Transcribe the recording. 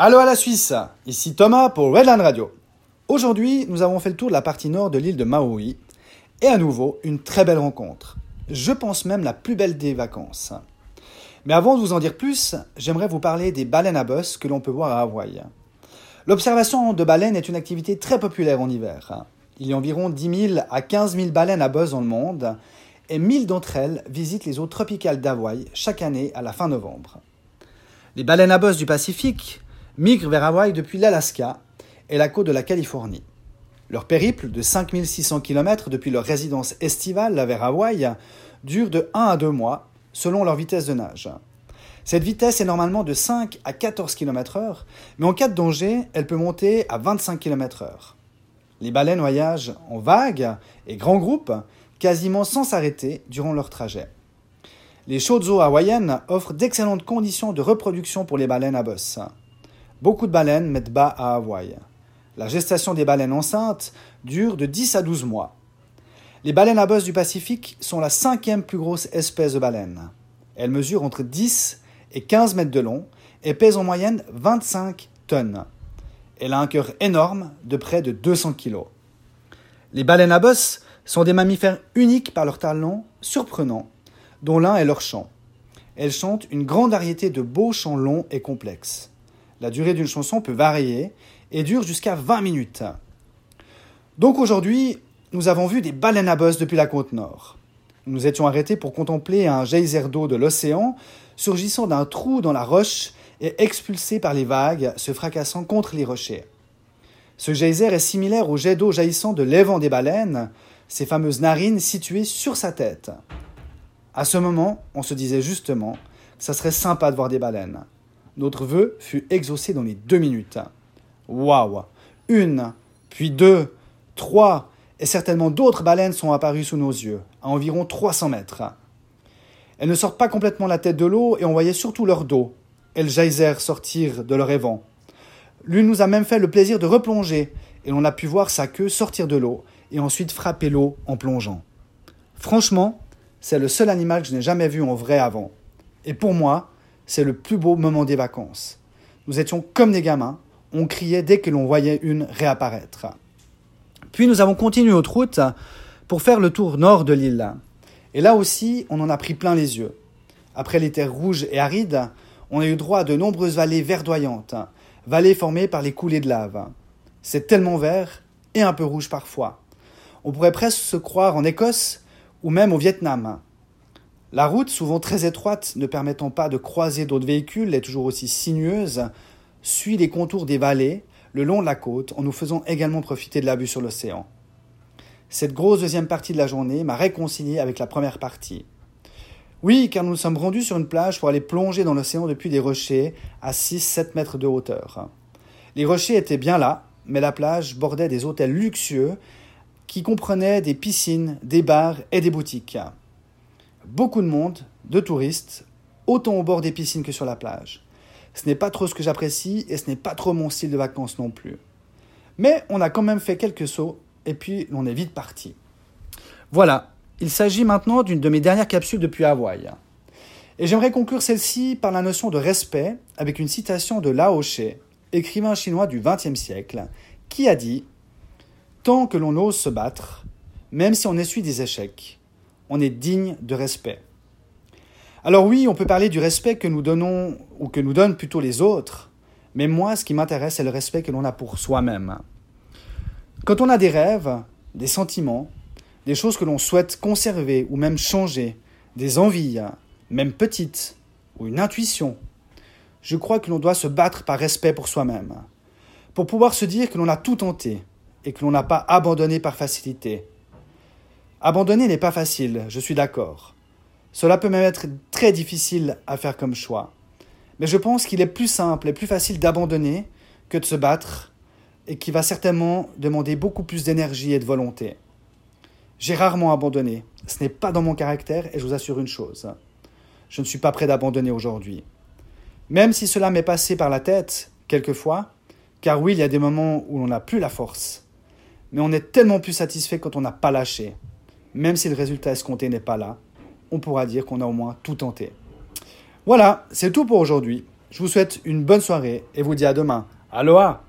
Allô à la Suisse, ici Thomas pour Redland Radio. Aujourd'hui, nous avons fait le tour de la partie nord de l'île de Maui et à nouveau une très belle rencontre. Je pense même la plus belle des vacances. Mais avant de vous en dire plus, j'aimerais vous parler des baleines à bosse que l'on peut voir à Hawaï. L'observation de baleines est une activité très populaire en hiver. Il y a environ 10 000 à 15 000 baleines à bosse dans le monde et 1000 d'entre elles visitent les eaux tropicales d'Hawaï chaque année à la fin novembre. Les baleines à bosse du Pacifique migrent vers Hawaï depuis l'Alaska et la côte de la Californie. Leur périple de 5600 km depuis leur résidence estivale vers Hawaï dure de 1 à 2 mois selon leur vitesse de nage. Cette vitesse est normalement de 5 à 14 km/h, mais en cas de danger, elle peut monter à 25 km/h. Les baleines voyagent en vagues et grands groupes, quasiment sans s'arrêter durant leur trajet. Les chaudes eaux hawaïennes offrent d'excellentes conditions de reproduction pour les baleines à bosse. Beaucoup de baleines mettent bas à Hawaï. La gestation des baleines enceintes dure de 10 à 12 mois. Les baleines à bosse du Pacifique sont la cinquième plus grosse espèce de baleine. Elles mesurent entre 10 et 15 mètres de long et pèsent en moyenne 25 tonnes. Elle a un cœur énorme de près de 200 kg. Les baleines à bosse sont des mammifères uniques par leur talent surprenant, dont l'un est leur chant. Elles chantent une grande variété de beaux chants longs et complexes. La durée d'une chanson peut varier et dure jusqu'à 20 minutes. Donc aujourd'hui, nous avons vu des baleines à bosse depuis la côte nord. Nous étions arrêtés pour contempler un geyser d'eau de l'océan surgissant d'un trou dans la roche et expulsé par les vagues se fracassant contre les rochers. Ce geyser est similaire au jet d'eau jaillissant de l'évent des baleines, ces fameuses narines situées sur sa tête. À ce moment, on se disait justement que ça serait sympa de voir des baleines. Notre vœu fut exaucé dans les deux minutes. Waouh Une, puis deux, trois, et certainement d'autres baleines sont apparues sous nos yeux, à environ 300 mètres. Elles ne sortent pas complètement la tête de l'eau et on voyait surtout leur dos. Elles jaillèrent sortir de leur évent. L'une nous a même fait le plaisir de replonger et l'on a pu voir sa queue sortir de l'eau et ensuite frapper l'eau en plongeant. Franchement, c'est le seul animal que je n'ai jamais vu en vrai avant. Et pour moi, c'est le plus beau moment des vacances. Nous étions comme des gamins, on criait dès que l'on voyait une réapparaître. Puis nous avons continué notre route pour faire le tour nord de l'île. Et là aussi, on en a pris plein les yeux. Après les terres rouges et arides, on a eu droit à de nombreuses vallées verdoyantes, vallées formées par les coulées de lave. C'est tellement vert et un peu rouge parfois. On pourrait presque se croire en Écosse ou même au Vietnam. La route, souvent très étroite, ne permettant pas de croiser d'autres véhicules, est toujours aussi sinueuse, suit les contours des vallées le long de la côte en nous faisant également profiter de la vue sur l'océan. Cette grosse deuxième partie de la journée m'a réconcilié avec la première partie. Oui, car nous nous sommes rendus sur une plage pour aller plonger dans l'océan depuis des rochers à 6-7 mètres de hauteur. Les rochers étaient bien là, mais la plage bordait des hôtels luxueux qui comprenaient des piscines, des bars et des boutiques. Beaucoup de monde, de touristes, autant au bord des piscines que sur la plage. Ce n'est pas trop ce que j'apprécie et ce n'est pas trop mon style de vacances non plus. Mais on a quand même fait quelques sauts et puis on est vite parti. Voilà, il s'agit maintenant d'une de mes dernières capsules depuis Hawaï. Et j'aimerais conclure celle-ci par la notion de respect avec une citation de Lao She, écrivain chinois du XXe siècle, qui a dit Tant que l'on ose se battre, même si on essuie des échecs, on est digne de respect. Alors oui, on peut parler du respect que nous donnons, ou que nous donnent plutôt les autres, mais moi, ce qui m'intéresse, c'est le respect que l'on a pour soi-même. Quand on a des rêves, des sentiments, des choses que l'on souhaite conserver ou même changer, des envies, même petites, ou une intuition, je crois que l'on doit se battre par respect pour soi-même, pour pouvoir se dire que l'on a tout tenté et que l'on n'a pas abandonné par facilité. Abandonner n'est pas facile, je suis d'accord. Cela peut même être très difficile à faire comme choix. Mais je pense qu'il est plus simple et plus facile d'abandonner que de se battre et qui va certainement demander beaucoup plus d'énergie et de volonté. J'ai rarement abandonné. Ce n'est pas dans mon caractère et je vous assure une chose. Je ne suis pas prêt d'abandonner aujourd'hui. Même si cela m'est passé par la tête, quelquefois, car oui, il y a des moments où on n'a plus la force. Mais on est tellement plus satisfait quand on n'a pas lâché. Même si le résultat escompté n'est pas là, on pourra dire qu'on a au moins tout tenté. Voilà, c'est tout pour aujourd'hui. je vous souhaite une bonne soirée et vous dis à demain. Aloha